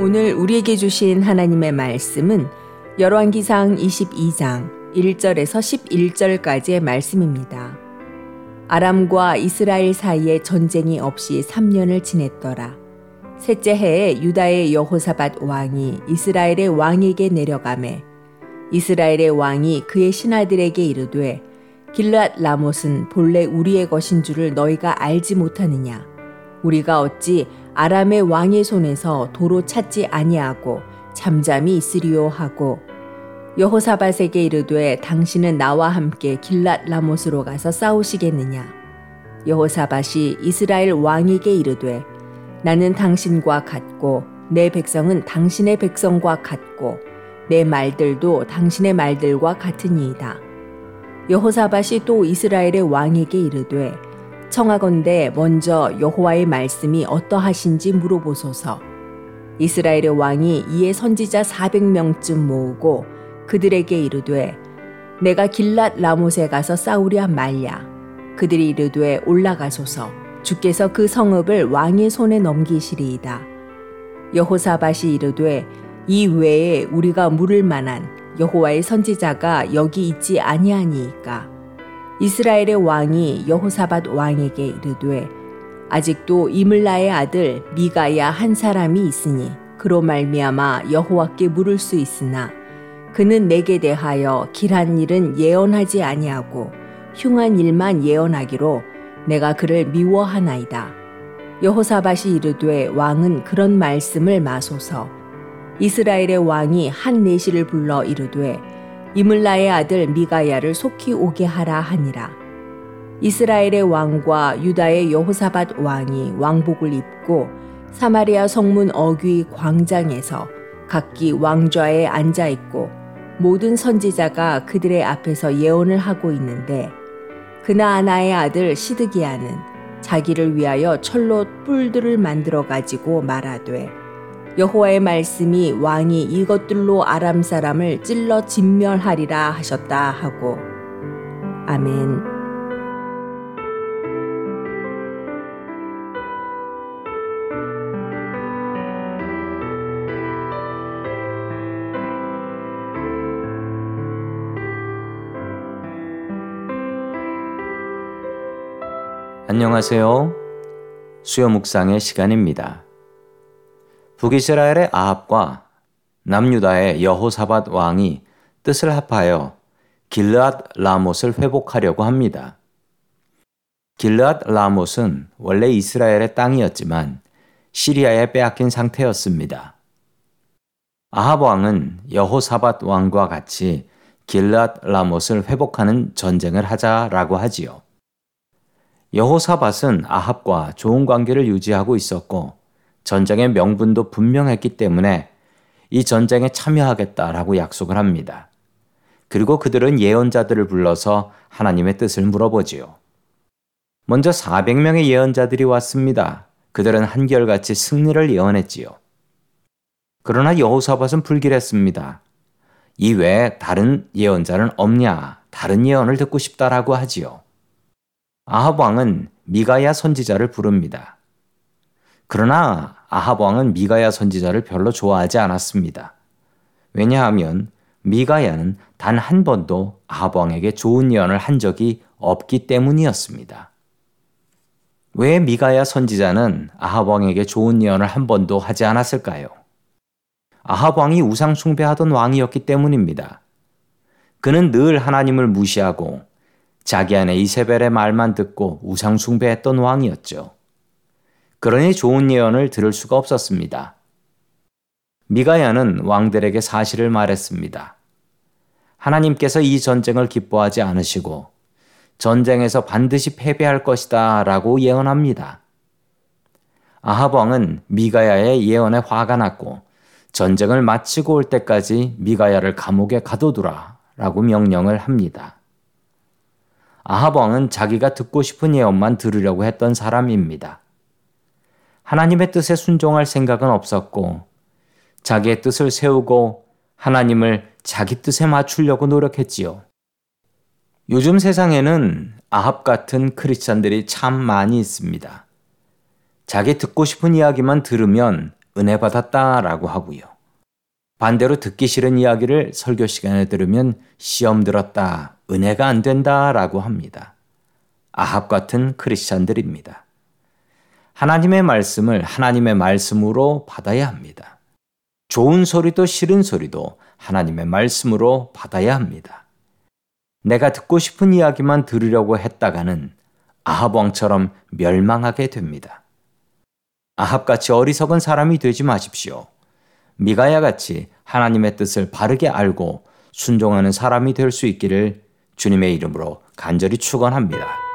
오늘 우리에게 주신 하나님의 말씀은 열왕기상 22장 1절에서 11절까지의 말씀입니다. 아람과 이스라엘 사이에 전쟁이 없이 3년을 지냈더라. 셋째 해에 유다의 여호사밧 왕이 이스라엘의 왕에게 내려가매 이스라엘의 왕이 그의 신하들에게 이르되 길랏 라못은 본래 우리의 것인 줄을 너희가 알지 못하느냐 우리가 어찌 아람의 왕의 손에서 도로 찾지 아니하고 잠잠히 있으리요 하고 여호사밧에게 이르되 당신은 나와 함께 길랏 라못으로 가서 싸우시겠느냐 여호사밧이 이스라엘 왕에게 이르되 나는 당신과 같고 내 백성은 당신의 백성과 같고 내 말들도 당신의 말들과 같으니이다. 여호사밧이 또 이스라엘의 왕에게 이르되 청하건대 먼저 여호와의 말씀이 어떠하신지 물어보소서. 이스라엘의 왕이 이에 선지자 400명쯤 모으고 그들에게 이르되 내가 길랏 라못에 가서 싸우랴 말랴. 그들이 이르되 올라가소서. 주께서 그 성읍을 왕의 손에 넘기시리이다. 여호사밭이 이르되 이 외에 우리가 물을 만한 여호와의 선지자가 여기 있지 아니하니이까 이스라엘의 왕이 여호사밧 왕에게 이르되 아직도 이물라의 아들 미가야 한 사람이 있으니 그로 말미암아 여호와께 물을 수 있으나 그는 내게 대하여 길한 일은 예언하지 아니하고 흉한 일만 예언하기로 내가 그를 미워하나이다. 여호사밭이 이르되 왕은 그런 말씀을 마소서. 이스라엘의 왕이 한 내시를 불러 이르되 이물라의 아들 미가야를 속히 오게 하라 하니라. 이스라엘의 왕과 유다의 여호사밧 왕이 왕복을 입고 사마리아 성문 어귀 광장에서 각기 왕좌에 앉아 있고 모든 선지자가 그들의 앞에서 예언을 하고 있는데 그나아나의 아들 시드기야는 자기를 위하여 철로 뿔들을 만들어 가지고 말하되 여호와의 말씀이 왕이 이것들로 아람 사람을 찔러 진멸하리라 하셨다 하고 아멘. 안녕하세요. 수요 묵상의 시간입니다. 북이스라엘의 아합과 남유다의 여호사밧 왕이 뜻을 합하여 길르앗 라못을 회복하려고 합니다. 길르앗 라못은 원래 이스라엘의 땅이었지만 시리아에 빼앗긴 상태였습니다. 아합 왕은 여호사밧 왕과 같이 길르앗 라못을 회복하는 전쟁을 하자라고 하지요. 여호사밧은 아합과 좋은 관계를 유지하고 있었고 전쟁의 명분도 분명했기 때문에 이 전쟁에 참여하겠다라고 약속을 합니다. 그리고 그들은 예언자들을 불러서 하나님의 뜻을 물어보지요. 먼저 400명의 예언자들이 왔습니다. 그들은 한결같이 승리를 예언했지요. 그러나 여호사밧은 불길했습니다. 이 외에 다른 예언자는 없냐? 다른 예언을 듣고 싶다라고 하지요. 아합 왕은 미가야 선지자를 부릅니다. 그러나 아합 왕은 미가야 선지자를 별로 좋아하지 않았습니다. 왜냐하면 미가야는 단 한 번도 아합 왕에게 좋은 예언을 한 적이 없기 때문이었습니다. 왜 미가야 선지자는 아합 왕에게 좋은 예언을 한 번도 하지 않았을까요? 아합 왕이 우상 숭배하던 왕이었기 때문입니다. 그는 늘 하나님을 무시하고 자기 안에 이세벨의 말만 듣고 우상 숭배했던 왕이었죠. 그러니 좋은 예언을 들을 수가 없었습니다. 미가야는 왕들에게 사실을 말했습니다. 하나님께서 이 전쟁을 기뻐하지 않으시고 전쟁에서 반드시 패배할 것이다 라고 예언합니다. 아합 왕은 미가야의 예언에 화가 났고 전쟁을 마치고 올 때까지 미가야를 감옥에 가둬두라 라고 명령을 합니다. 아합 왕은 자기가 듣고 싶은 예언만 들으려고 했던 사람입니다. 하나님의 뜻에 순종할 생각은 없었고 자기의 뜻을 세우고 하나님을 자기 뜻에 맞추려고 노력했지요. 요즘 세상에는 아합 같은 크리스찬들이 참 많이 있습니다. 자기 듣고 싶은 이야기만 들으면 은혜 받았다라고 하고요. 반대로 듣기 싫은 이야기를 설교 시간에 들으면 시험 들었다, 은혜가 안 된다라고 합니다. 아합 같은 크리스찬들입니다. 하나님의 말씀을 하나님의 말씀으로 받아야 합니다. 좋은 소리도 싫은 소리도 하나님의 말씀으로 받아야 합니다. 내가 듣고 싶은 이야기만 들으려고 했다가는 아합 왕처럼 멸망하게 됩니다. 아합같이 어리석은 사람이 되지 마십시오. 미가야 같이 하나님의 뜻을 바르게 알고 순종하는 사람이 될 수 있기를 주님의 이름으로 간절히 축원합니다.